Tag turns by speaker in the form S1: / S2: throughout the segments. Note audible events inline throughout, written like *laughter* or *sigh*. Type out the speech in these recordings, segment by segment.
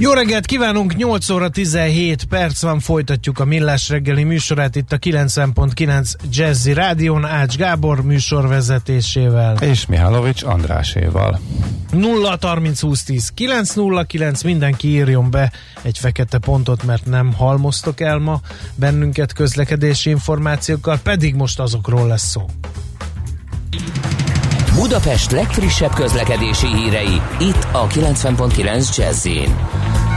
S1: Jó reggelt kívánunk, 8 óra 17 perc van, folytatjuk a Millás reggeli műsorát itt a 90.9 Jazzy Rádión, Ács Gábor műsorvezetésével.
S2: És Mihálovics Andráséval.
S1: 0 30 20 10 909, mindenki írjon be egy fekete pontot, mert nem halmoztok el ma bennünket közlekedési információkkal, pedig most azokról lesz szó.
S3: Budapest legfrissebb közlekedési hírei, itt a 90.9 jazz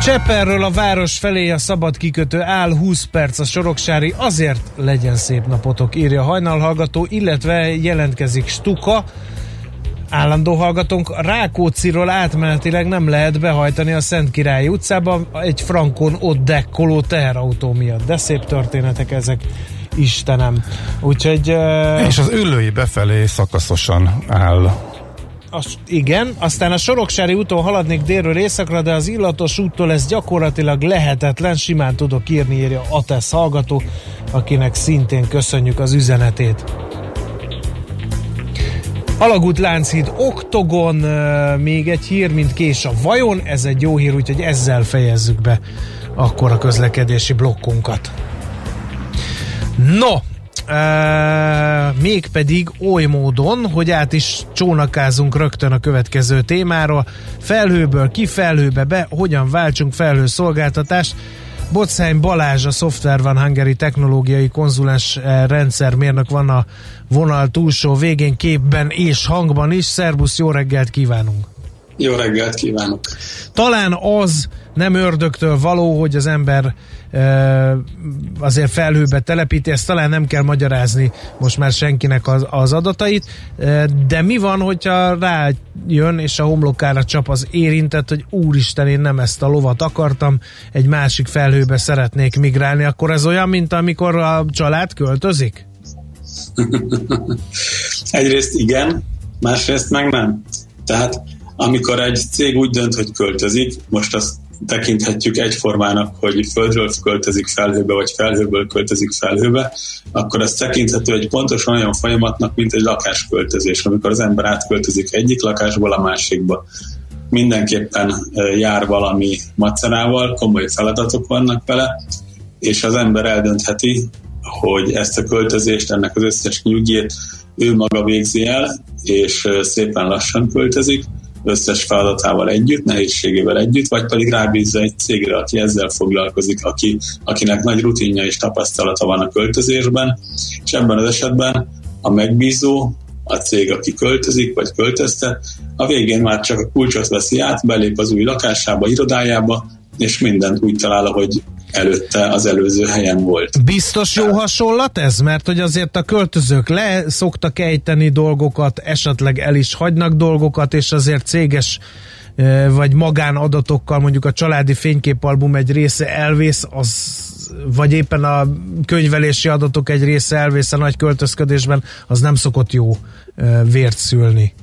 S1: Cseperről a város felé a szabad kikötő áll 20 perc a Soroksári, azért legyen szép napotok, írja hajnalhallgató, illetve jelentkezik Stuka, állandó hallgatónk, Rákóciról átmenetileg nem lehet behajtani a Szent Királyi utcába egy frankon ott dekkoló teherautó miatt. De szép történetek ezek. Istenem. Úgyhogy... Uh,
S2: És az ülői befelé szakaszosan áll
S1: az, igen, aztán a Soroksári úton haladnék délről északra, de az illatos úttól ez gyakorlatilag lehetetlen, simán tudok írni, írja Atesz hallgató, akinek szintén köszönjük az üzenetét. Alagút Lánchíd Oktogon, még egy hír, mint kés a vajon, ez egy jó hír, úgyhogy ezzel fejezzük be akkor a közlekedési blokkunkat. No, Uh, mégpedig oly módon, hogy át is csónakázunk rögtön a következő témáról. Felhőből ki felhőbe be, hogyan váltsunk felhőszolgáltatást. Bocány Balázs, a Software Van Hungary technológiai konzulens rendszermérnök van a vonal túlsó végén képben és hangban is. Szerbusz, jó reggelt kívánunk!
S4: Jó reggelt kívánok!
S1: Talán az nem ördögtől való, hogy az ember azért felhőbe telepíti, ezt talán nem kell magyarázni most már senkinek az, az adatait, de mi van, hogyha rájön és a homlokára csap az érintett, hogy úristen, én nem ezt a lovat akartam, egy másik felhőbe szeretnék migrálni, akkor ez olyan, mint amikor a család költözik? *laughs*
S4: Egyrészt igen, másrészt meg nem. Tehát amikor egy cég úgy dönt, hogy költözik, most azt tekinthetjük egyformának, hogy földről költözik felhőbe, vagy felhőből költözik felhőbe, akkor ez tekinthető egy pontosan olyan folyamatnak, mint egy lakásköltözés, amikor az ember átköltözik egyik lakásból a másikba. Mindenképpen jár valami macerával, komoly feladatok vannak vele, és az ember eldöntheti, hogy ezt a költözést, ennek az összes nyugét ő maga végzi el, és szépen lassan költözik, összes feladatával együtt, nehézségével együtt, vagy pedig rábízza egy cégre, aki ezzel foglalkozik, aki, akinek nagy rutinja és tapasztalata van a költözésben, és ebben az esetben a megbízó, a cég, aki költözik, vagy költöztet, a végén már csak a kulcsot veszi át, belép az új lakásába, irodájába, és mindent úgy talál, hogy előtte az előző helyen volt.
S1: Biztos jó hasonlat ez? Mert hogy azért a költözők le szoktak ejteni dolgokat, esetleg el is hagynak dolgokat, és azért céges vagy magánadatokkal, mondjuk a családi fényképalbum egy része elvész, az vagy éppen a könyvelési adatok egy része elvész a nagy költözködésben, az nem szokott jó vért szülni.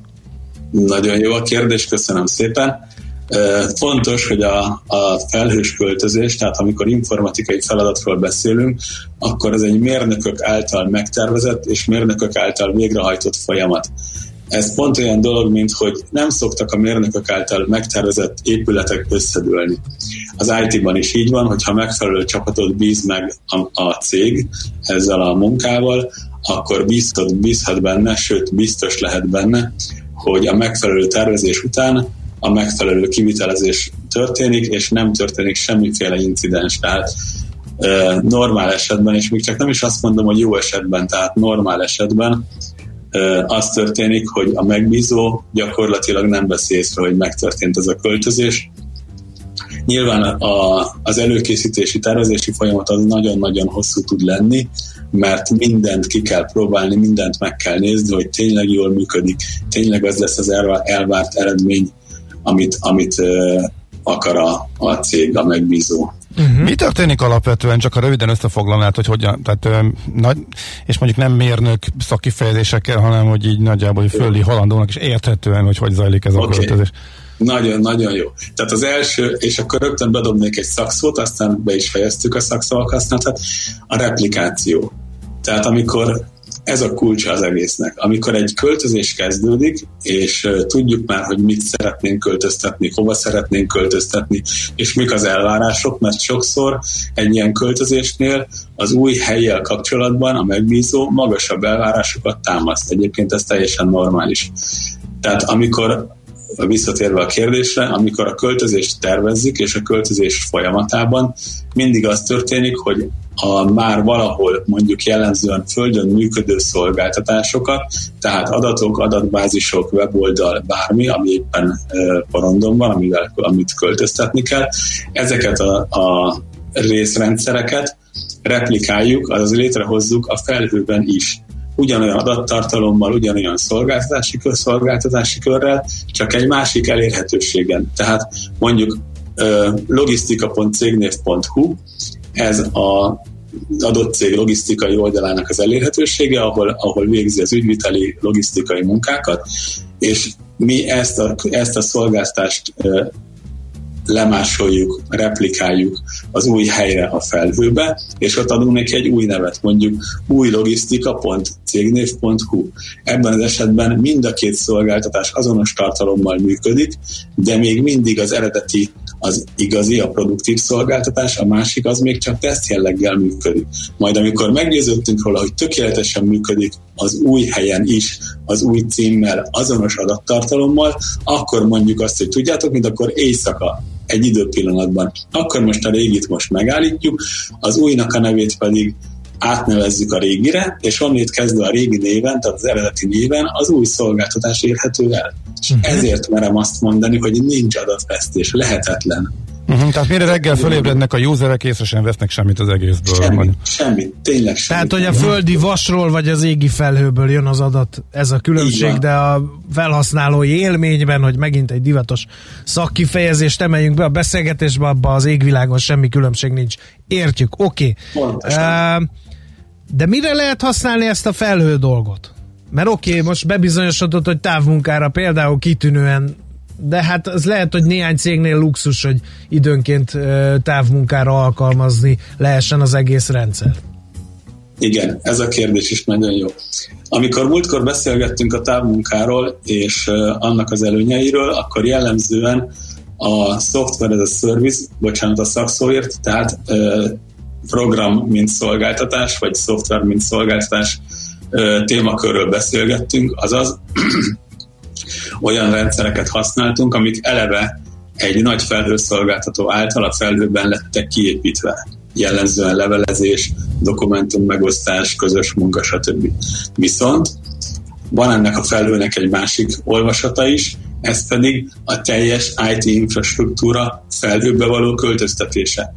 S4: Nagyon jó a kérdés, köszönöm szépen. Fontos, hogy a, a felhős költözés, tehát amikor informatikai feladatról beszélünk, akkor ez egy mérnökök által megtervezett és mérnökök által végrehajtott folyamat. Ez pont olyan dolog, mint hogy nem szoktak a mérnökök által megtervezett épületek összedőlni. Az IT-ban is így van, hogyha megfelelő csapatot bíz meg a, a cég ezzel a munkával, akkor bízhat, bízhat benne, sőt biztos lehet benne, hogy a megfelelő tervezés után a megfelelő kivitelezés történik, és nem történik semmiféle incidens. Tehát normál esetben, és még csak nem is azt mondom, hogy jó esetben, tehát normál esetben az történik, hogy a megbízó gyakorlatilag nem veszi észre, hogy megtörtént ez a költözés. Nyilván a, az előkészítési, tervezési folyamat az nagyon-nagyon hosszú tud lenni, mert mindent ki kell próbálni, mindent meg kell nézni, hogy tényleg jól működik, tényleg az lesz az elvárt eredmény, amit, amit akar a, a cég, a megbízó.
S2: Uh-huh. Mi történik alapvetően, csak a röviden összefoglalnád, hogy hogyan, tehát ö, nagy, és mondjuk nem mérnök szakifejezésekkel, hanem hogy így nagyjából földi halandónak is érthetően, hogy hogy zajlik ez a okay. költözés.
S4: Nagyon-nagyon jó. Tehát az első, és akkor rögtön bedobnék egy szakszót, aztán be is fejeztük a szakszavak használatát, a replikáció. Tehát amikor ez a kulcsa az egésznek. Amikor egy költözés kezdődik, és tudjuk már, hogy mit szeretnénk költöztetni, hova szeretnénk költöztetni, és mik az elvárások, mert sokszor egy ilyen költözésnél az új helyjel kapcsolatban a megbízó magasabb elvárásokat támaszt. Egyébként ez teljesen normális. Tehát amikor visszatérve a kérdésre, amikor a költözést tervezzük, és a költözés folyamatában mindig az történik, hogy a már valahol mondjuk jellemzően földön működő szolgáltatásokat, tehát adatok, adatbázisok, weboldal, bármi, ami éppen porondon van, amivel, amit költöztetni kell, ezeket a, a részrendszereket replikáljuk, azaz létrehozzuk a felhőben is ugyanolyan adattartalommal, ugyanolyan szolgáltatási, kör, körrel, csak egy másik elérhetőségen. Tehát mondjuk logistika.cégnév.hu, ez a adott cég logisztikai oldalának az elérhetősége, ahol, ahol végzi az ügyviteli logisztikai munkákat, és mi ezt a, ezt a szolgáltást lemásoljuk, replikáljuk az új helyre a felhőbe, és ott adunk neki egy új nevet, mondjuk új logisztika.cégnév.hu. Ebben az esetben mind a két szolgáltatás azonos tartalommal működik, de még mindig az eredeti az igazi, a produktív szolgáltatás, a másik az még csak teszt jelleggel működik. Majd amikor meggyőződtünk róla, hogy tökéletesen működik az új helyen is, az új címmel, azonos adattartalommal, akkor mondjuk azt, hogy tudjátok, mint akkor éjszaka egy időpillanatban. Akkor most a régit most megállítjuk, az újnak a nevét pedig átnevezzük a régire, és onnét kezdve a régi néven, tehát az eredeti néven az új szolgáltatás érhető el. És uh-huh. ezért merem azt mondani, hogy nincs adatvesztés, lehetetlen.
S2: Uh-huh, tehát mire reggel fölébrednek a userek, észre sem vesznek semmit az egészből.
S4: Semmi, semmi, tényleg semmi.
S1: Tehát, hogy a földi vasról vagy az égi felhőből jön az adat, ez a különbség, de a felhasználói élményben, hogy megint egy divatos szakkifejezést emeljünk be a beszélgetésbe, abban az égvilágon semmi különbség nincs. Értjük, oké. Okay. De mire lehet használni ezt a felhő dolgot? Mert oké, okay, most bebizonyosodott, hogy távmunkára például kitűnően de hát az lehet, hogy néhány cégnél luxus, hogy időnként távmunkára alkalmazni lehessen az egész rendszer.
S4: Igen, ez a kérdés is nagyon jó. Amikor múltkor beszélgettünk a távmunkáról és annak az előnyeiről, akkor jellemzően a software as a service, bocsánat a szakszóért, tehát program mint szolgáltatás, vagy szoftver mint szolgáltatás témakörről beszélgettünk, azaz *clears throat* olyan rendszereket használtunk, amik eleve egy nagy felhőszolgáltató által a felhőben lettek kiépítve. Jellemzően levelezés, dokumentum megosztás, közös munka, stb. Viszont van ennek a felhőnek egy másik olvasata is, ez pedig a teljes IT infrastruktúra felhőbe való költöztetése.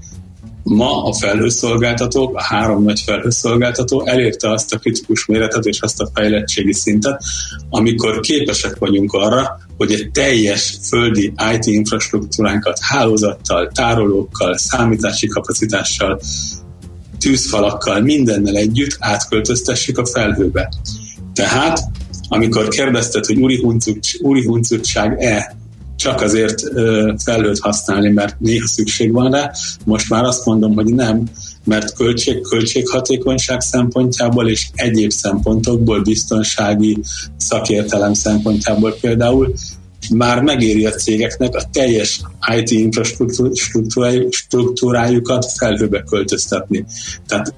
S4: Ma a felhőszolgáltatók, a három nagy felhőszolgáltató elérte azt a kritikus méretet és azt a fejlettségi szintet, amikor képesek vagyunk arra, hogy egy teljes földi IT infrastruktúránkat hálózattal, tárolókkal, számítási kapacitással, tűzfalakkal, mindennel együtt átköltöztessük a felhőbe. Tehát, amikor kérdezted, hogy úri huncutság-e csak azért felhőt használni, mert néha szükség van rá. Most már azt mondom, hogy nem, mert költség, költséghatékonyság szempontjából és egyéb szempontokból, biztonsági szakértelem szempontjából például már megéri a cégeknek a teljes IT infrastruktúrájukat felhőbe költöztetni. Tehát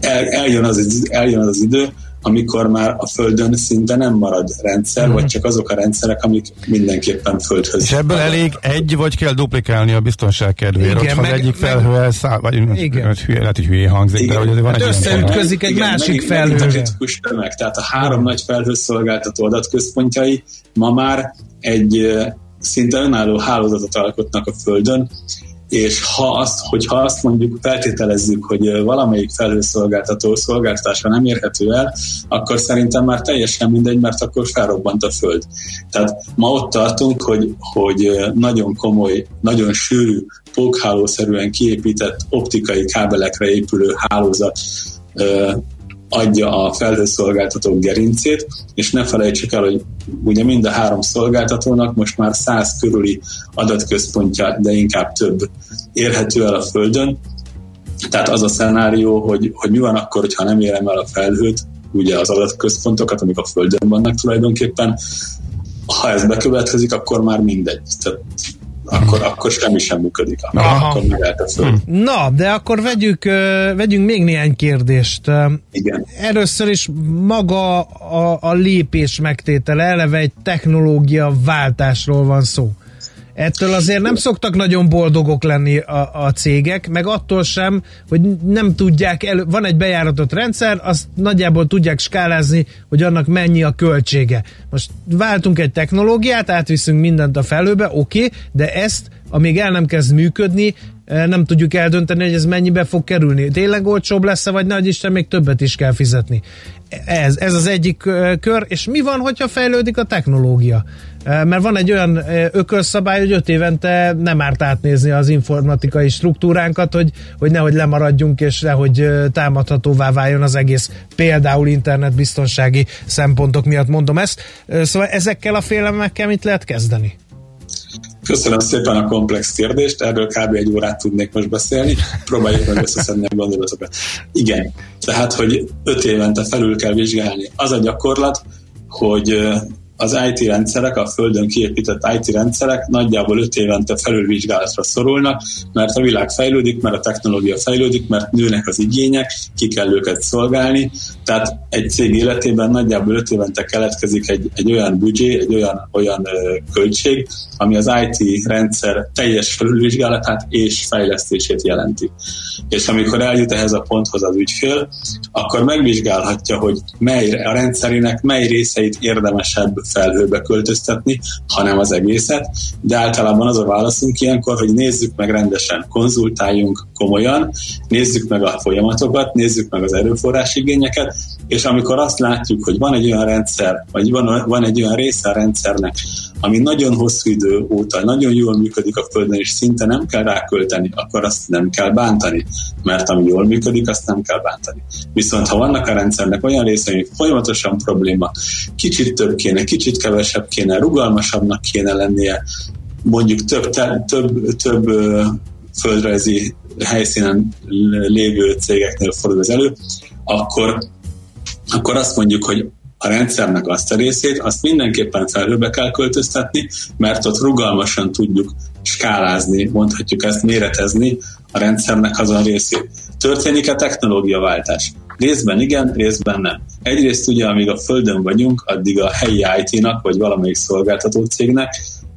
S4: el, eljön, az, eljön az, idő, amikor már a Földön szinte nem marad rendszer, mm. vagy csak azok a rendszerek, amik mindenképpen Földhöz.
S2: És ebből elég egy, vagy kell duplikálni a biztonság kedvéért, hogyha meg, egyik felhő elszáll, vagy igen. Hülye, lehet, hogy hülye hangzik, igen. de hogy van hát egy
S1: összeütközik egy igen, másik felhővel.
S4: tömeg, tehát a három nagy felhőszolgáltató adatközpontjai ma már egy szinte önálló hálózatot alkotnak a Földön, és ha azt, hogyha azt mondjuk feltételezzük, hogy valamelyik felhőszolgáltató szolgáltatása nem érhető el, akkor szerintem már teljesen mindegy, mert akkor felrobbant a föld. Tehát ma ott tartunk, hogy, hogy nagyon komoly, nagyon sűrű, pókhálószerűen kiépített optikai kábelekre épülő hálózat adja a felhőszolgáltatók gerincét, és ne felejtsük el, hogy ugye mind a három szolgáltatónak most már száz körüli adatközpontja, de inkább több érhető el a Földön. Tehát az a szenárió, hogy, hogy mi van akkor, hogyha nem érem el a felhőt, ugye az adatközpontokat, amik a Földön vannak tulajdonképpen, ha ez bekövetkezik, akkor már mindegy. Tehát akkor, akkor semmi sem működik. Aha. Akkor megállt a föld.
S1: Hm. Na, de akkor vegyük, vegyünk még néhány kérdést.
S4: Igen.
S1: Először is maga a, a lépés megtétele, eleve egy technológia váltásról van szó. Ettől azért nem szoktak nagyon boldogok lenni a, a cégek, meg attól sem, hogy nem tudják, elő, van egy bejáratott rendszer, azt nagyjából tudják skálázni, hogy annak mennyi a költsége. Most váltunk egy technológiát, átviszünk mindent a felőbe, oké, de ezt, amíg el nem kezd működni, eh, nem tudjuk eldönteni, hogy ez mennyibe fog kerülni. Tényleg olcsóbb lesz-e, vagy nagy Isten, még többet is kell fizetni. Ez, ez az egyik eh, kör, és mi van, hogyha fejlődik a technológia? Mert van egy olyan ökölszabály, hogy öt évente nem árt átnézni az informatikai struktúránkat, hogy, hogy nehogy lemaradjunk, és nehogy támadhatóvá váljon az egész, például internetbiztonsági szempontok miatt mondom ezt. Szóval ezekkel a félelemekkel mit lehet kezdeni?
S4: Köszönöm szépen a komplex kérdést, erről kb. egy órát tudnék most beszélni, próbáljuk meg összeszedni a gondolatokat. Igen, tehát, hogy öt évente felül kell vizsgálni. Az a gyakorlat, hogy az IT rendszerek, a Földön kiépített IT rendszerek nagyjából 5 évente felülvizsgálatra szorulnak, mert a világ fejlődik, mert a technológia fejlődik, mert nőnek az igények, ki kell őket szolgálni. Tehát egy cég életében nagyjából 5 évente keletkezik egy, egy olyan büdzsé, egy olyan, olyan költség, ami az IT rendszer teljes felülvizsgálatát és fejlesztését jelenti. És amikor eljut ehhez a ponthoz az ügyfél, akkor megvizsgálhatja, hogy mely a rendszerének mely részeit érdemesebb felhőbe költöztetni, hanem az egészet, de általában az a válaszunk ilyenkor, hogy nézzük meg rendesen, konzultáljunk komolyan, nézzük meg a folyamatokat, nézzük meg az erőforrás igényeket, és amikor azt látjuk, hogy van egy olyan rendszer, vagy van, van egy olyan része a rendszernek, ami nagyon hosszú idő óta nagyon jól működik a Földön, és szinte nem kell rákölteni, akkor azt nem kell bántani, mert ami jól működik, azt nem kell bántani. Viszont ha vannak a rendszernek olyan részei, hogy folyamatosan probléma, kicsit több kéne, kicsit kevesebb kéne, rugalmasabbnak kéne lennie, mondjuk több, több, több földrajzi helyszínen lévő cégeknél fordul az elő, akkor, akkor azt mondjuk, hogy a rendszernek azt a részét, azt mindenképpen felhőbe kell költöztetni, mert ott rugalmasan tudjuk skálázni, mondhatjuk ezt, méretezni a rendszernek azon részét. Történik-e technológiaváltás? Részben igen, részben nem. Egyrészt ugye, amíg a Földön vagyunk, addig a helyi IT-nak, vagy valamelyik szolgáltató cégnek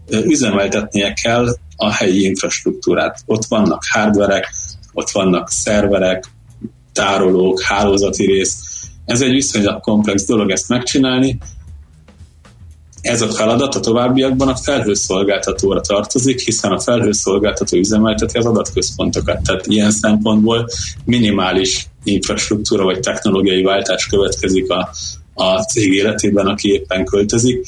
S4: üzemeltetnie kell a helyi infrastruktúrát. Ott vannak hardverek, ott vannak szerverek, tárolók, hálózati rész, ez egy viszonylag komplex dolog ezt megcsinálni. Ez a feladat a továbbiakban a felhőszolgáltatóra tartozik, hiszen a felhőszolgáltató üzemelteti az adatközpontokat. Tehát ilyen szempontból minimális infrastruktúra vagy technológiai váltás következik a, a cég életében, aki éppen költözik,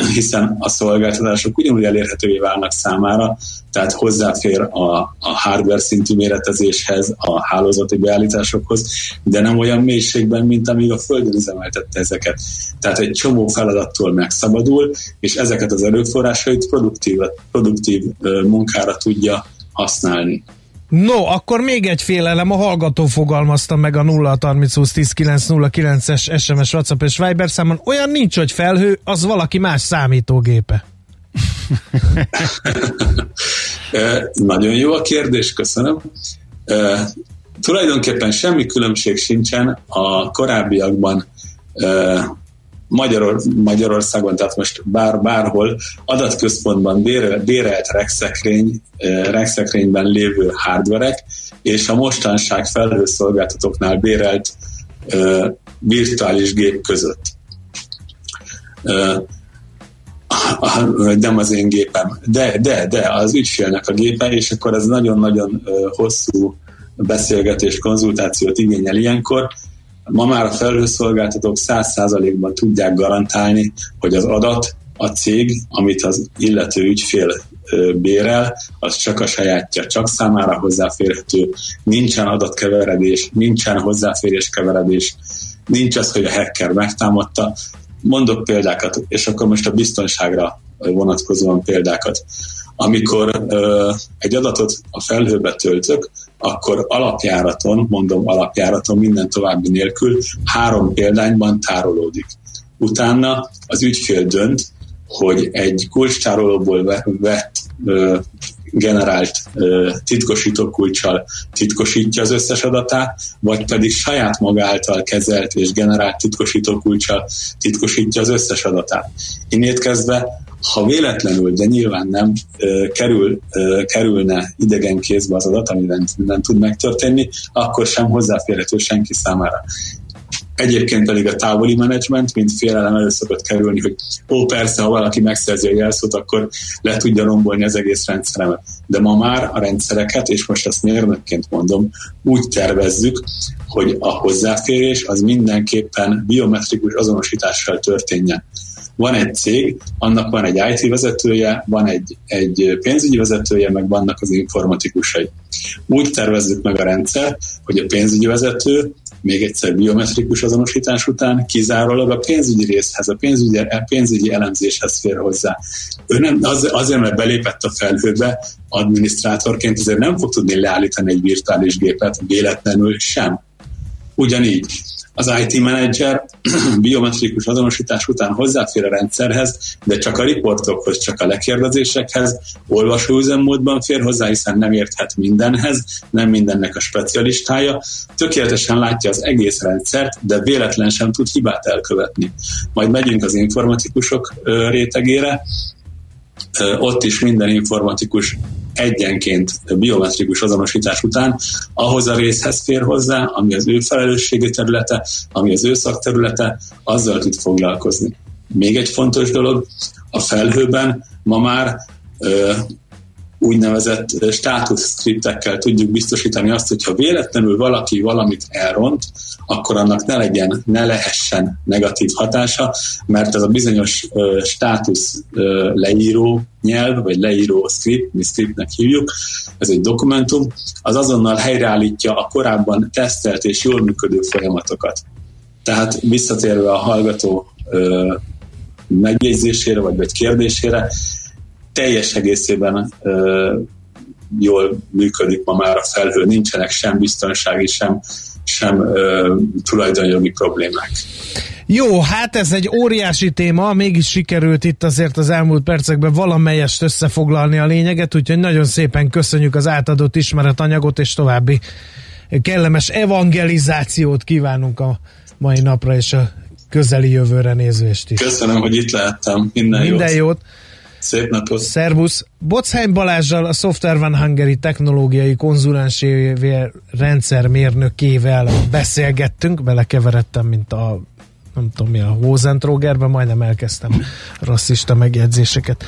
S4: *clears throat* hiszen a szolgáltatások ugyanúgy elérhetővé válnak számára, tehát hozzáfér a, a hardware szintű méretezéshez, a hálózati beállításokhoz, de nem olyan mélységben, mint amíg a Földön üzemeltette ezeket. Tehát egy csomó feladattól megszabadul, és ezeket az erőforrásait produktív, produktív munkára tudja használni.
S1: No, akkor még egy félelem, a hallgató fogalmazta meg a 0 30 20 10 9 es SMS, WhatsApp és Viber számon. Olyan nincs, hogy felhő, az valaki más számítógépe. *laughs*
S4: Nagyon jó a kérdés, köszönöm. E, tulajdonképpen semmi különbség sincsen a korábbiakban e, Magyaror, Magyarországon, tehát most bár, bárhol adatközpontban bérelt, bérelt regszekrény, regszekrényben lévő hardverek, és a mostanság felhőszolgáltatóknál bérelt uh, virtuális gép között. Uh, nem az én gépem, de, de, de az ügyfélnek a gépe, és akkor ez nagyon-nagyon hosszú beszélgetés, konzultációt igényel ilyenkor. Ma már a felhőszolgáltatók 100%-ban tudják garantálni, hogy az adat, a cég, amit az illető ügyfél bérel, az csak a sajátja, csak számára hozzáférhető, nincsen adatkeveredés, nincsen hozzáférés keveredés, nincs az, hogy a hacker megtámadta. Mondok példákat, és akkor most a biztonságra vonatkozóan példákat. Amikor ö, egy adatot a felhőbe töltök, akkor alapjáraton, mondom alapjáraton, minden további nélkül három példányban tárolódik. Utána az ügyfél dönt, hogy egy kulcstárolóból vett generált titkosító kulcsal titkosítja az összes adatát, vagy pedig saját maga által kezelt és generált titkosító kulcsal titkosítja az összes adatát. Innét kezdve, ha véletlenül, de nyilván nem, kerül, kerülne idegen kézbe az adat, ami nem, nem tud megtörténni, akkor sem hozzáférhető senki számára. Egyébként pedig a távoli menedzsment, mint félelem elő kerülni, hogy ó, persze, ha valaki megszerzi a jelszót, akkor le tudja rombolni az egész rendszeremet. De ma már a rendszereket, és most ezt mérnökként mondom, úgy tervezzük, hogy a hozzáférés az mindenképpen biometrikus azonosítással történjen van egy cég, annak van egy IT vezetője, van egy, egy pénzügyi vezetője, meg vannak az informatikusai. Úgy tervezzük meg a rendszer, hogy a pénzügyi vezető még egyszer biometrikus azonosítás után kizárólag a pénzügyi részhez, a pénzügyi, a pénzügyi elemzéshez fér hozzá. Ő nem, az, azért, mert belépett a felhőbe adminisztrátorként, azért nem fog tudni leállítani egy virtuális gépet véletlenül sem. Ugyanígy az IT menedzser *clears throat* biometrikus azonosítás után hozzáfér a rendszerhez, de csak a riportokhoz, csak a lekérdezésekhez, olvasóüzemmódban fér hozzá, hiszen nem érthet mindenhez, nem mindennek a specialistája, tökéletesen látja az egész rendszert, de véletlen sem tud hibát elkövetni. Majd megyünk az informatikusok rétegére, ott is minden informatikus egyenként biometrikus azonosítás után ahhoz a részhez fér hozzá, ami az ő felelősségi területe, ami az ő szakterülete, azzal tud foglalkozni. Még egy fontos dolog, a felhőben ma már úgynevezett státusz skriptekkel tudjuk biztosítani azt, hogyha véletlenül valaki valamit elront, akkor annak ne legyen, ne lehessen negatív hatása, mert ez a bizonyos státusz leíró nyelv, vagy leíró script, mi scriptnek hívjuk, ez egy dokumentum, az azonnal helyreállítja a korábban tesztelt és jól működő folyamatokat. Tehát visszatérve a hallgató megjegyzésére, vagy, vagy kérdésére, teljes egészében ö, jól működik ma már a felhő, nincsenek sem biztonsági, sem, sem ö, tulajdonjogi problémák.
S1: Jó, hát ez egy óriási téma, mégis sikerült itt azért az elmúlt percekben valamelyest összefoglalni a lényeget, úgyhogy nagyon szépen köszönjük az átadott ismeretanyagot, és további kellemes evangelizációt kívánunk a mai napra és a közeli jövőre nézvést is.
S4: Köszönöm, hogy itt lehettem. Minden,
S1: Minden jót. jót.
S4: Szép napot!
S1: Szervusz! Bochány Balázsjal, a Software Van Hungary technológiai konzulensével, rendszermérnökével beszélgettünk, belekeveredtem, mint a nem tudom mi a Hosentrógerben, majdnem elkezdtem rasszista megjegyzéseket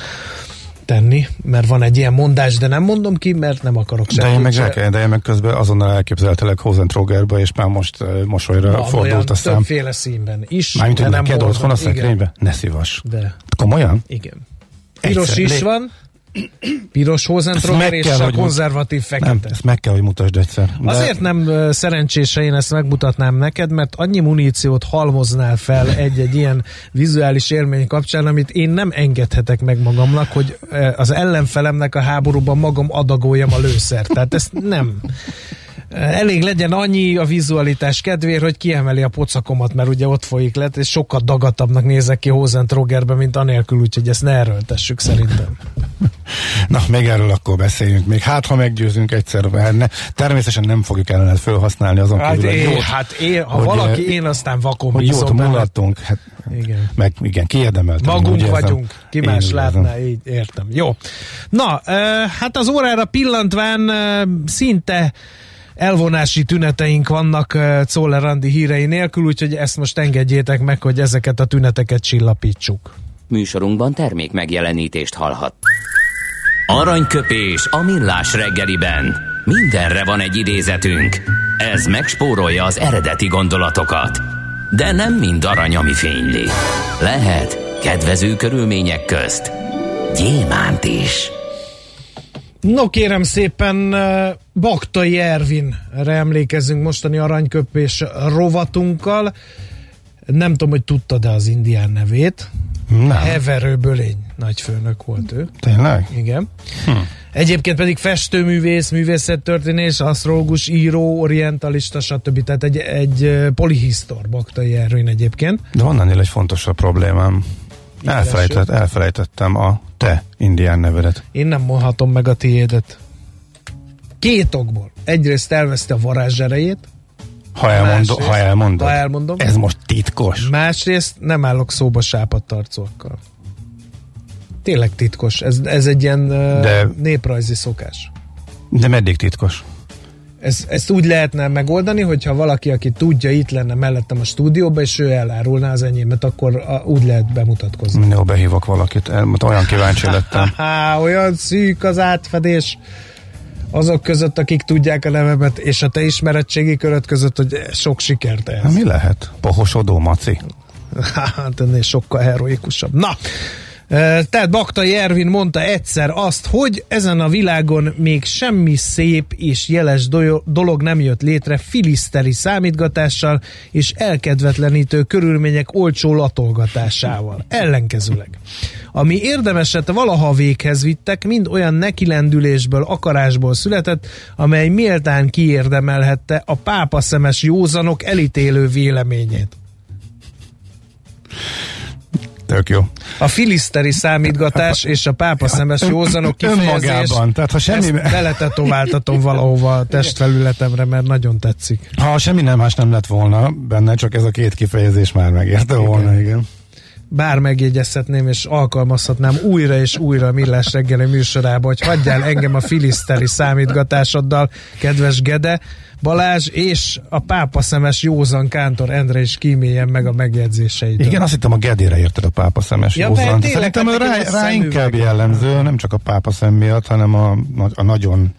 S1: tenni, mert van egy ilyen mondás, de nem mondom ki, mert nem akarok
S2: sem. De én meg, se... de én meg közben azonnal elképzeltelek Hosentrógerbe, és már most uh, mosolyra van fordult a szám.
S1: többféle színben is.
S2: Mármint, hogy neked otthon a szekrénybe? Ne szívas.
S1: De.
S2: Komolyan?
S1: Igen. Piros egyszer, is van, piros Hozentroger és a konzervatív fekete.
S2: Nem, ezt meg kell, hogy mutasd egyszer.
S1: De... Azért nem szerencsés, én ezt megmutatnám neked, mert annyi muníciót halmoznál fel egy-egy ilyen vizuális élmény kapcsán, amit én nem engedhetek meg magamnak, hogy az ellenfelemnek a háborúban magam adagoljam a lőszert. Tehát ezt nem elég legyen annyi a vizualitás kedvér, hogy kiemeli a pocakomat, mert ugye ott folyik le, és sokkal dagatabbnak nézek ki Hosen Trogerbe, mint anélkül, úgyhogy ezt ne erőltessük szerintem. *laughs*
S2: Na, még erről akkor beszéljünk. Még hát, ha meggyőzünk egyszer, mert ne, természetesen nem fogjuk ellenet felhasználni azon
S1: hát kívül, én, jót, hát én, ha hogy, valaki, én aztán vakon hogy
S2: jót mulattunk, hát, igen. meg igen, kiérdemeltem.
S1: Magunk én, vagyunk, érzem, ki más látná, így értem. Jó. Na, hát az órára pillantván szinte elvonási tüneteink vannak Czoller Andi hírei nélkül, úgyhogy ezt most engedjétek meg, hogy ezeket a tüneteket csillapítsuk.
S3: Műsorunkban termék megjelenítést hallhat. Aranyköpés a millás reggeliben. Mindenre van egy idézetünk. Ez megspórolja az eredeti gondolatokat. De nem mind arany, ami fényli. Lehet kedvező körülmények közt gyémánt is.
S1: No kérem szépen, Baktai Ervinre emlékezünk mostani aranyköpés rovatunkkal. Nem tudom, hogy tudtad-e az indián nevét.
S2: Nem.
S1: Heverő Bölény nagyfőnök volt ő.
S2: Tényleg?
S1: Igen. Hm. Egyébként pedig festőművész, művészettörténés, asztrológus, író, orientalista, stb. Tehát egy, egy polihisztor Baktai Ervin egyébként.
S2: De van ennél egy fontosabb problémám. Elfelejtett, elfelejtettem a te indián nevedet.
S1: Én nem mondhatom meg a tiédet. Két okból. Egyrészt elveszti a varázserejét,
S2: Ha, elmondod, ha elmondod.
S1: Ha elmondom.
S2: Ez most titkos.
S1: Másrészt nem állok szóba sápadtarcókkal. Tényleg titkos. Ez, ez egy ilyen
S2: De...
S1: néprajzi szokás.
S2: De meddig titkos?
S1: Ez, ezt úgy lehetne megoldani, hogyha valaki, aki tudja, itt lenne mellettem a stúdióban, és ő elárulná az enyémet, akkor a, úgy lehet bemutatkozni.
S2: Mindenhol behívok valakit. El- Most olyan kíváncsi lettem. *laughs*
S1: Olyan szűk az átfedés azok között, akik tudják a nevemet, és a te ismeretségi köröd között, hogy sok sikert
S2: Hát
S1: ez.
S2: mi lehet? Pohosodó maci? *laughs*
S1: Hát ennél sokkal heroikusabb. Na, tehát Baktai Ervin mondta egyszer azt, hogy ezen a világon még semmi szép és jeles do- dolog nem jött létre filiszteri számítgatással és elkedvetlenítő körülmények olcsó latolgatásával. Ellenkezőleg. Ami érdemeset valaha véghez vittek, mind olyan nekilendülésből, akarásból született, amely méltán kiérdemelhette a pápa szemes józanok elítélő véleményét.
S2: Tök jó.
S1: A filiszteri számítgatás és a pápa szemes józanok *laughs* kifejezés.
S2: Önmagában. Tehát ha semmi...
S1: Ezt beletetováltatom valahova a testfelületemre, mert nagyon tetszik.
S2: Ha semmi nem más nem lett volna benne, csak ez a két kifejezés már megérte volna, igen.
S1: Bár megjegyezhetném és alkalmazhatnám újra és újra Millás reggeli műsorába, hogy hagyjál engem a filiszteri számítgatásoddal, kedves Gede, Balázs és a pápa szemes józan Kántor Endre is kíméljen meg a megjegyzéseit.
S2: Igen, azt hittem a Gedére érted a pápa szemes
S1: Ja,
S2: józan.
S1: tényleg,
S2: Szerintem
S1: hát
S2: rá, rá inkább jellemző, nem csak a pápa szem miatt, hanem a, a nagyon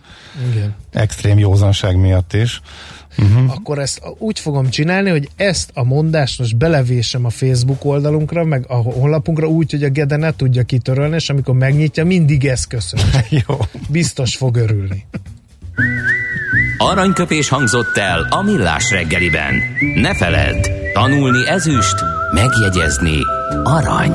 S1: Igen.
S2: extrém józanság miatt is.
S1: Uh-huh. akkor ezt úgy fogom csinálni, hogy ezt a mondást most belevésem a Facebook oldalunkra, meg a honlapunkra úgy, hogy a Gede ne tudja kitörölni, és amikor megnyitja, mindig ezt köszön. *laughs*
S2: Jó.
S1: Biztos fog örülni.
S3: Aranyköpés hangzott el a millás reggeliben. Ne feledd, tanulni ezüst, megjegyezni arany.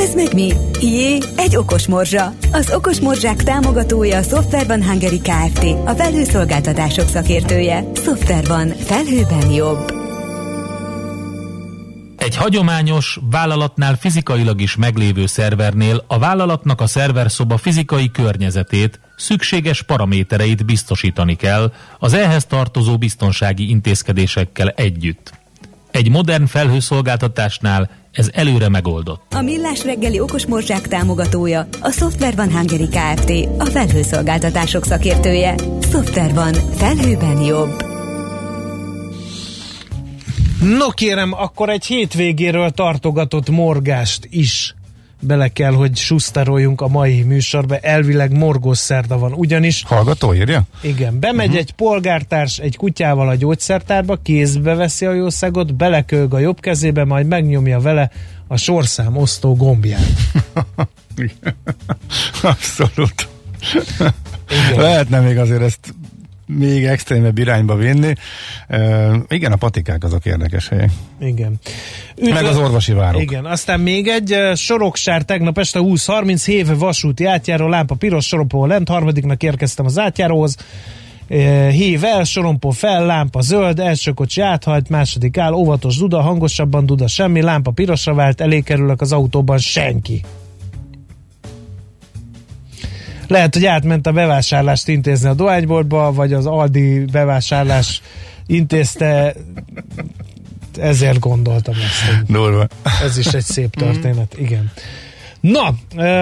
S5: Ez meg mi? Jé, egy okos morzsa. Az okos morzsák támogatója a Software Hungary Kft. A felhőszolgáltatások szakértője. Software felhőben jobb.
S6: Egy hagyományos, vállalatnál fizikailag is meglévő szervernél a vállalatnak a szerverszoba fizikai környezetét, szükséges paramétereit biztosítani kell az ehhez tartozó biztonsági intézkedésekkel együtt. Egy modern felhőszolgáltatásnál ez előre megoldott.
S5: A Millás reggeli okos morzsák támogatója a Software Hungary Kft. A felhőszolgáltatások szakértője. Software felhőben jobb.
S1: No kérem, akkor egy hétvégéről tartogatott morgást is bele kell, hogy susztaroljunk a mai műsorba. Elvileg morgós szerda van, ugyanis
S2: Hallgató írja?
S1: igen, bemegy uh-huh. egy polgártárs egy kutyával a gyógyszertárba, kézbe veszi a jószágot, belekölg a jobb kezébe, majd megnyomja vele a sorszám osztó gombját. *laughs*
S2: Abszolút. Lehetne még azért ezt még extrémebb irányba vinni. Uh, igen, a patikák azok érdekes helyek.
S1: Igen.
S2: Meg az orvosi várok.
S1: Igen, aztán még egy Soroksár tegnap este 20.30 héve vasúti átjáró, lámpa piros sorompó lent, harmadiknak érkeztem az átjáróhoz, hív el, sorompó fel, lámpa zöld, első kocsi áthajt, második áll, óvatos duda, hangosabban duda semmi, lámpa pirosra vált, elé kerülök az autóban, senki. Lehet, hogy átment a bevásárlást intézni a dohányboltba, vagy az Aldi bevásárlás intézte, ezért gondoltam ezt,
S2: Durva.
S1: ez is egy szép történet, igen.
S7: Na,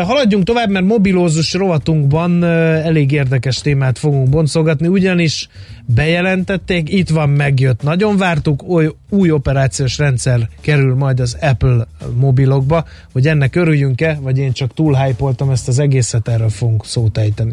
S7: haladjunk tovább, mert mobilózus rovatunkban elég érdekes témát fogunk boncolgatni, ugyanis bejelentették, itt van, megjött, nagyon vártuk, új, új operációs rendszer kerül majd az Apple mobilokba, hogy ennek örüljünk-e, vagy én csak túl ezt az egészet, erről fogunk szót ejteni.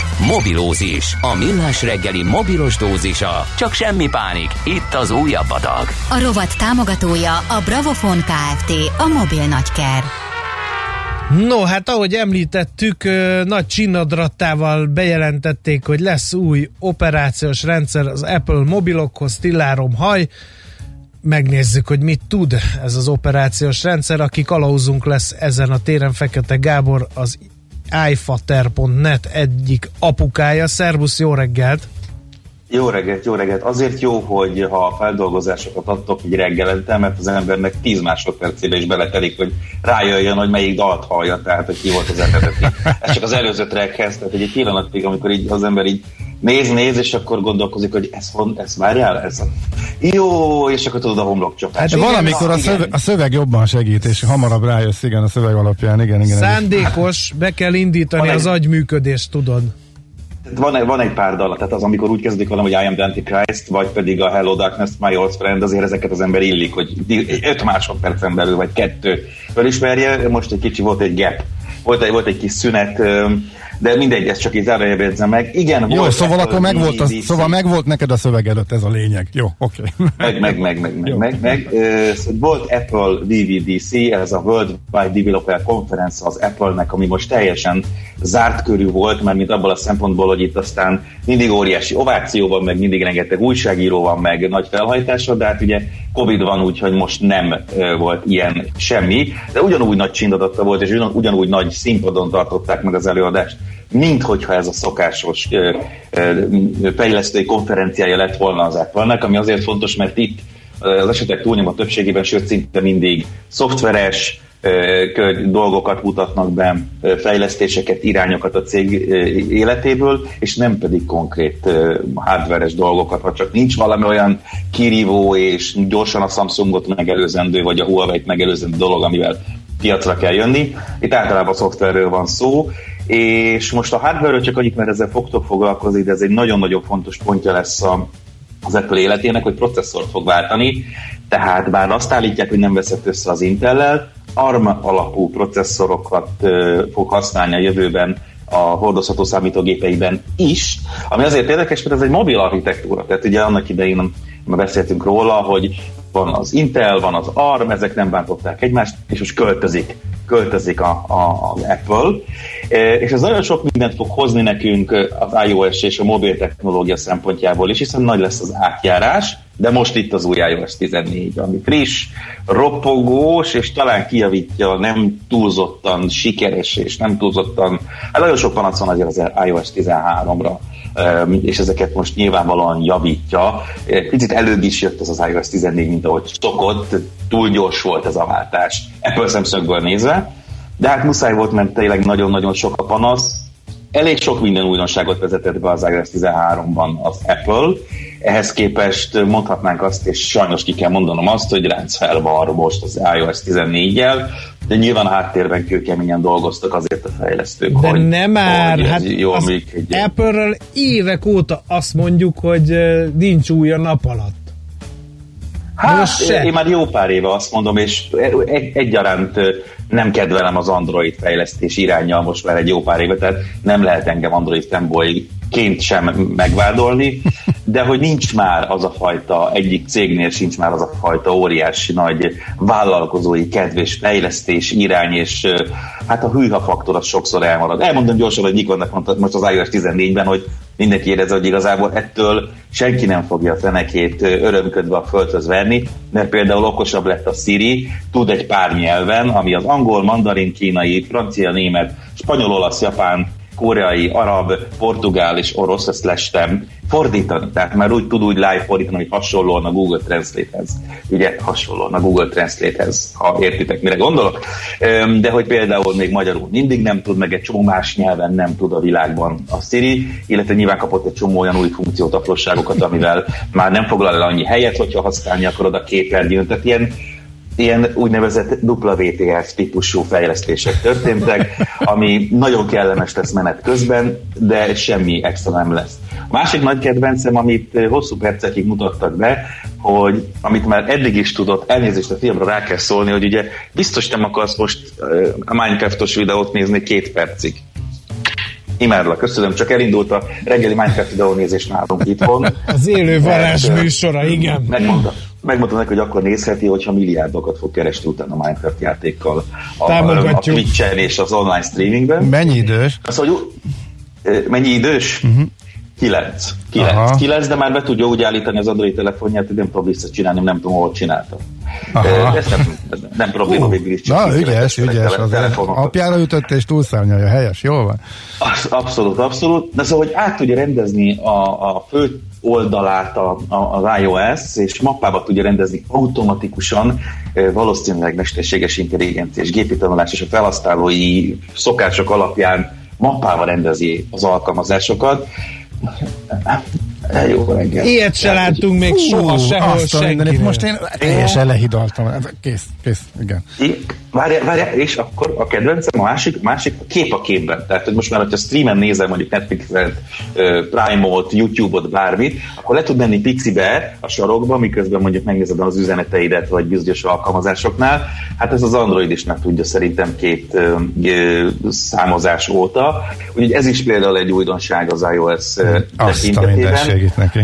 S3: Mobilózis. A millás reggeli mobilos dózisa. Csak semmi pánik. Itt az újabb adag.
S8: A rovat támogatója a Bravofon Kft. A mobil nagyker.
S7: No, hát ahogy említettük, nagy csinadrattával bejelentették, hogy lesz új operációs rendszer az Apple mobilokhoz, tillárom haj. Megnézzük, hogy mit tud ez az operációs rendszer. Aki kalauzunk lesz ezen a téren, Fekete Gábor, az ifater.net egyik apukája. Szervusz, jó reggelt!
S9: Jó reggelt, jó reggelt. Azért jó, hogy ha a feldolgozásokat adtok így reggelente, mert az embernek 10 másodpercébe is beletelik, hogy rájöjjön, hogy melyik dalt hallja, tehát hogy ki volt az eredeti. Ez csak az előzőtre kezd, tehát egy pillanatig, amikor így az ember így néz, néz, és akkor gondolkozik, hogy ez, ez várjál, ez a... Jó, és akkor tudod a homlokcsapás.
S2: Hát valamikor a szöveg, a szöveg jobban segít, és hamarabb rájössz, igen, a szöveg alapján, igen, igen.
S7: Szándékos, be kell indítani van az egy... agyműködést, tudod.
S9: Van, van egy pár dal, tehát az, amikor úgy kezdik valami, hogy I am the Antichrist, vagy pedig a Hello Darkness, My Old Friend, azért ezeket az ember illik, hogy 5 másodpercen belül, vagy kettő fölismerje. Most egy kicsi volt egy gap, volt egy, volt egy kis szünet, de mindegy, ezt csak így zárójelbe meg. Igen,
S2: Jó, volt szóval akkor meg volt, az, szóval meg volt neked a szövegedet, ez a lényeg. Jó, oké. Okay.
S9: Meg, meg, meg, meg, meg, meg, meg. Volt Apple VVDC, ez a World Wide Developer Conference az Apple-nek, ami most teljesen zárt körű volt, mert mint abból a szempontból, hogy itt aztán mindig óriási ováció van, meg mindig rengeteg újságíró van, meg nagy felhajtásod, de hát ugye Covid van, úgyhogy most nem volt ilyen semmi, de ugyanúgy nagy csindadatta volt, és ugyanúgy nagy színpadon tartották meg az előadást, mint hogyha ez a szokásos fejlesztői konferenciája lett volna az Apple-nek, ami azért fontos, mert itt az esetek túlnyomó többségében, sőt szinte mindig szoftveres, dolgokat mutatnak be, fejlesztéseket, irányokat a cég életéből, és nem pedig konkrét hardveres dolgokat, vagy csak nincs valami olyan kirívó és gyorsan a Samsungot megelőzendő, vagy a Huawei-t megelőzendő dolog, amivel piacra kell jönni. Itt általában a szoftverről van szó, és most a hardware csak annyit, mert ezzel fogtok foglalkozni, de ez egy nagyon-nagyon fontos pontja lesz a, az Apple életének, hogy processzort fog váltani, tehát bár azt állítják, hogy nem veszett össze az Intel-lel, ARM alapú processzorokat fog használni a jövőben a hordozható számítógépeiben is, ami azért érdekes, mert ez egy mobil architektúra, tehát ugye annak idején már beszéltünk róla, hogy van az Intel, van az ARM, ezek nem bántották egymást, és most költözik, költözik a, a, az Apple, és ez nagyon sok mindent fog hozni nekünk az iOS és a mobil technológia szempontjából is, hiszen nagy lesz az átjárás, de most itt az új iOS 14, ami friss, ropogós, és talán kijavítja nem túlzottan sikeres, és nem túlzottan, hát nagyon sok panasz van azért az iOS 13-ra, és ezeket most nyilvánvalóan javítja. Picit előbb is jött ez az iOS 14, mint ahogy szokott, túl gyors volt ez a váltás Apple szemszögből nézve, de hát muszáj volt, mert tényleg nagyon-nagyon sok a panasz, elég sok minden újdonságot vezetett be az iOS 13-ban az Apple, ehhez képest mondhatnánk azt, és sajnos ki kell mondanom azt, hogy ránc felvar most az iOS 14-jel, de nyilván a háttérben kőkeményen dolgoztak azért a fejlesztők,
S1: de
S9: hogy,
S1: nem már,
S9: hogy
S1: hát
S9: jó
S1: az
S9: működjön.
S1: Apple-ről évek óta azt mondjuk, hogy nincs új a nap alatt.
S9: Hát,
S1: Most se.
S9: én már jó pár éve azt mondom, és egy, egyaránt nem kedvelem az Android fejlesztés irányjal most már egy jó pár éve, tehát nem lehet engem Android fanboy ként sem megvádolni, de hogy nincs már az a fajta, egyik cégnél sincs már az a fajta óriási nagy vállalkozói kedvés fejlesztés irány, és hát a hűha faktor az sokszor elmarad. Elmondom gyorsan, hogy Nikonnak mondta most az iOS 14-ben, hogy mindenki érezze, hogy igazából ettől senki nem fogja a fenekét örömködve a földhöz verni, mert például okosabb lett a Siri, tud egy pár nyelven, ami az angol, mandarin, kínai, francia, német, spanyol, olasz, japán, koreai, arab, portugál és orosz, ezt lestem fordítani. Tehát már úgy tud úgy live fordítani, hogy hasonlóan a Google Translate-hez. Ugye hasonlóan a Google Translate-hez, ha értitek, mire gondolok. De hogy például még magyarul mindig nem tud, meg egy csomó más nyelven nem tud a világban a Siri, illetve nyilván kapott egy csomó olyan új funkciót, apróságokat, amivel már nem foglal el annyi helyet, hogyha használni akarod a képernyőn. Tehát ilyen ilyen úgynevezett WTF típusú fejlesztések történtek, ami nagyon kellemes lesz menet közben, de semmi extra nem lesz. A másik nagy kedvencem, amit hosszú percekig mutattak be, hogy amit már eddig is tudott, elnézést a filmre rá kell szólni, hogy ugye biztos nem akarsz most a Minecraftos videót nézni két percig. Imádlak, köszönöm, csak elindult a reggeli Minecraft videónézés nálunk itthon.
S1: Az élő varázs műsora, igen.
S9: Megmondtam, megmondtam neki, hogy akkor nézheti, hogyha milliárdokat fog keresni utána a Minecraft játékkal a, a Twitch-en és az online streamingben.
S2: Mennyi idős?
S9: Az, hogy mennyi idős? Uh-huh. 9. 9. 9, de már be tudja úgy állítani az Android telefonját, hogy nem tudom visszacsinálni, nem tudom, hol csinálta. Aha. Ez nem, nem probléma, uh, végül is.
S2: Na, ügyes, ügyes. Az apjára ütött és túlszárnyalja, helyes, jól van.
S9: Abszolút, abszolút. De szóval, hogy át tudja rendezni a, a fő oldalát a, a, az iOS, és mappába tudja rendezni automatikusan, valószínűleg mesterséges intelligencia és gépi tanulás és a felhasználói szokások alapján mappába rendezi az alkalmazásokat. Jó reggel.
S1: Ilyet se láttunk még soha sehol senki.
S2: Most én teljesen lehidaltam. Kész, kész, igen.
S9: I- Várja, várja, és akkor a kedvencem a másik, másik a kép a képben. Tehát, hogy most már, hogyha streamen nézem mondjuk Netflixet, Prime-ot, YouTube-ot, bármit, akkor le tud menni Pixibe a sarokba, miközben mondjuk megnézed az üzeneteidet, vagy bizonyos alkalmazásoknál. Hát ez az Android is meg tudja szerintem két ö, ö, számozás óta. Úgyhogy ez is például egy újdonság az iOS
S2: tekintetében. neki.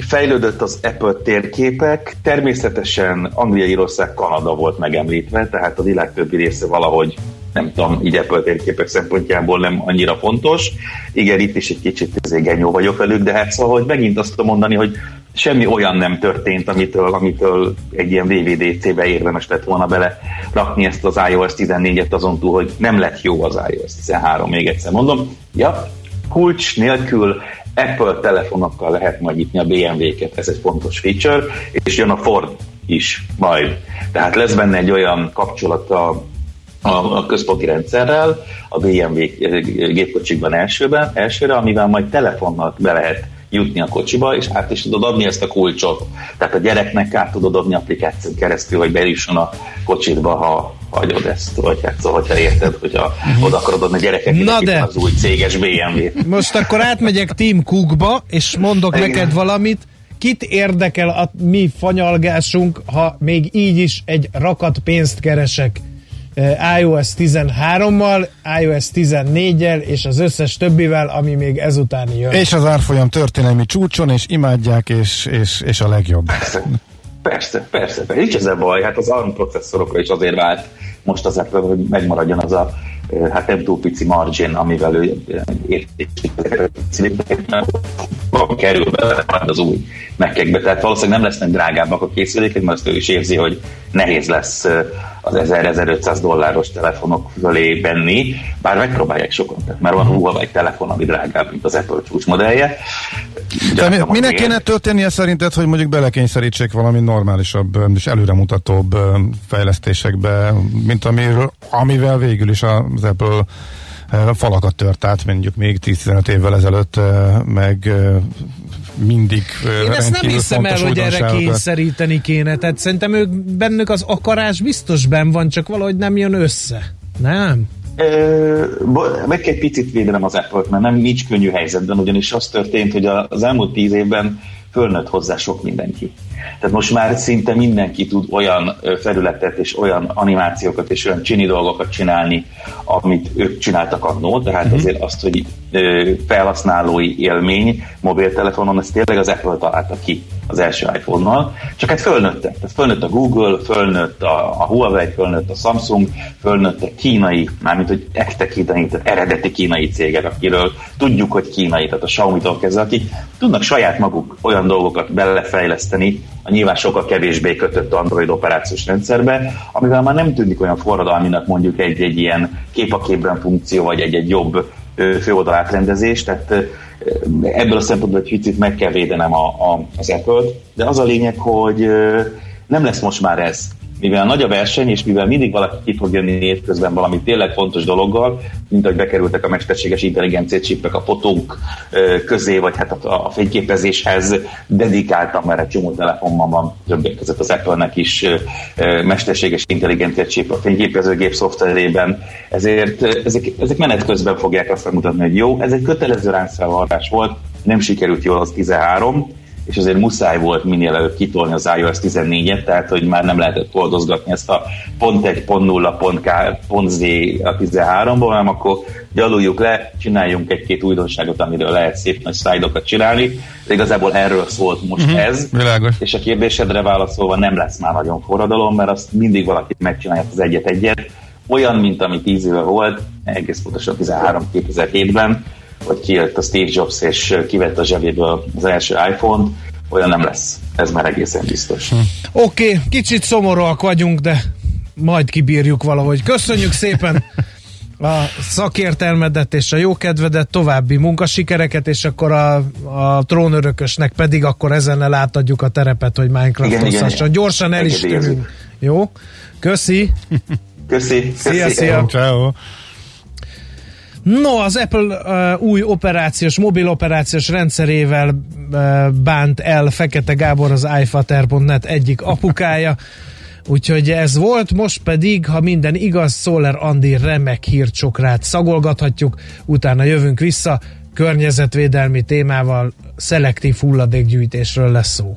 S9: Fejlődött az Apple térképek, természetesen Anglia, Írország, Kanada volt megemlítve, tehát a világ többi része valahogy nem tudom, így Apple térképek szempontjából nem annyira fontos. Igen, itt is egy kicsit genyó vagyok velük, de hát szóval, hogy megint azt tudom mondani, hogy semmi olyan nem történt, amitől, amitől egy ilyen VVDC-be érdemes lett volna bele rakni ezt az iOS 14-et azon túl, hogy nem lett jó az iOS 13, még egyszer mondom. Ja, kulcs nélkül Apple telefonokkal lehet majd nyitni a BMW-ket, ez egy fontos feature, és jön a Ford is majd. Tehát lesz benne egy olyan kapcsolat a, a, központi rendszerrel, a BMW gépkocsikban elsőben, elsőre, amivel majd telefonnal be lehet jutni a kocsiba, és át is tudod adni ezt a kulcsot. Tehát a gyereknek át tudod adni applikáción keresztül, hogy bejusson a kocsitba, ha hagyod ezt, vagy hát szóval, hogyha érted, hogyha uh-huh. oda akarod adni a gyerekek, Na de. az új céges BMW-t.
S1: Most akkor átmegyek Team Cookba, és mondok Igen. neked valamit, kit érdekel a mi fanyalgásunk, ha még így is egy rakat pénzt keresek eh, iOS 13-mal, iOS 14-jel és az összes többivel, ami még ezután jön.
S2: És az árfolyam történelmi csúcson, és imádják, és, és, és a legjobb.
S9: Persze, persze, persze. persze. Nincs ezzel baj, hát az ARM processzorokra is azért vált most az Apple, hogy megmaradjon az a hát nem túl pici margin, amivel ő kerül bele az új mekkekbe. Tehát valószínűleg nem lesznek drágábbak a készülékek, mert azt ő is érzi, hogy nehéz lesz az 1000-1500 dolláros telefonok fölé benni, bár megpróbálják sokan, tehát már van. Huawei telefon, ami drágább, mint az Apple csúcs modellje.
S2: De mi, minek kéne történnie szerinted, hogy mondjuk belekényszerítsék valami normálisabb és előremutatóbb fejlesztésekbe, mint amiről, amivel végül is az Apple falakat tört át, mondjuk még 10-15 évvel ezelőtt, meg mindig
S1: Én ezt nem hiszem el, hogy erre kényszeríteni kéne, tehát szerintem ők bennük az akarás biztos ben van, csak valahogy nem jön össze. Nem?
S9: meg egy picit védenem az Apple-t, mert nem nincs könnyű helyzetben, ugyanis az történt, hogy az elmúlt tíz évben fölnőtt hozzá sok mindenki. Tehát most már szinte mindenki tud olyan felületet és olyan animációkat és olyan csini dolgokat csinálni, amit ők csináltak annó, tehát uh-huh. azért azt, hogy felhasználói élmény mobiltelefonon, ezt tényleg az Apple találta ki az első iPhone-nal, csak hát fölnőttek. Tehát fölnőtt a Google, fölnőtt a, a Huawei, fölnőtt a Samsung, fölnőtt a kínai, mármint hogy ekte kínai, tehát eredeti kínai cégek, akiről tudjuk, hogy kínai, tehát a Xiaomi-tól kezdve, akik tudnak saját maguk olyan dolgokat belefejleszteni, a nyilván sokkal kevésbé kötött Android operációs rendszerbe, amivel már nem tűnik olyan forradalminak mondjuk egy-egy ilyen képaképben funkció, vagy egy-egy jobb főoldal átrendezés, tehát ebből a szempontból egy picit meg kell védenem a, a, az Apple-t, de az a lényeg, hogy nem lesz most már ez mivel nagy a verseny, és mivel mindig valaki ki fog jönni évközben valami tényleg fontos dologgal, mint ahogy bekerültek a mesterséges intelligencia csipek a fotók közé, vagy hát a, a fényképezéshez dedikáltam, mert egy csomó telefonban van többek között az Apple-nek is mesterséges intelligencia csip a fényképezőgép szoftverében, ezért ezek, ezek menet közben fogják azt mutatni, hogy jó, ez egy kötelező ráncfelvarrás volt, nem sikerült jól az 13, és azért muszáj volt minél előbb kitolni az iOS 14-et, tehát hogy már nem lehetett oldozgatni ezt a pont 1, pont 0, pont, K, pont Z a 13-ból, hanem akkor gyaluljuk le, csináljunk egy-két újdonságot, amiről lehet szép nagy szlájdokat csinálni. De igazából erről szólt most mm-hmm, ez.
S2: Világos.
S9: És a kérdésedre válaszolva nem lesz már nagyon forradalom, mert azt mindig valaki megcsinálja az egyet-egyet. Olyan, mint ami 10 éve volt, egész pontosan 13-2007-ben, hogy kijött a Steve Jobs és kivette a zsebéből az első iPhone-t, olyan nem lesz. Ez már egészen biztos. Hm.
S1: Oké, okay, kicsit szomorúak vagyunk, de majd kibírjuk valahogy. Köszönjük szépen a szakértelmedet és a jókedvedet, további munkasikereket, és akkor a, a trónörökösnek pedig akkor ezen átadjuk a terepet, hogy Minecraft Gyorsan el is tűnünk. Jó? Köszi!
S9: Köszi!
S1: Szia, szia! Ciao. No, az Apple uh, új operációs, mobil operációs rendszerével uh, bánt el Fekete Gábor, az iFater.net egyik apukája. Úgyhogy ez volt, most pedig, ha minden igaz, Szoller Andi remek hírcsokrát szagolgathatjuk, utána jövünk vissza, környezetvédelmi témával, szelektív hulladékgyűjtésről lesz szó.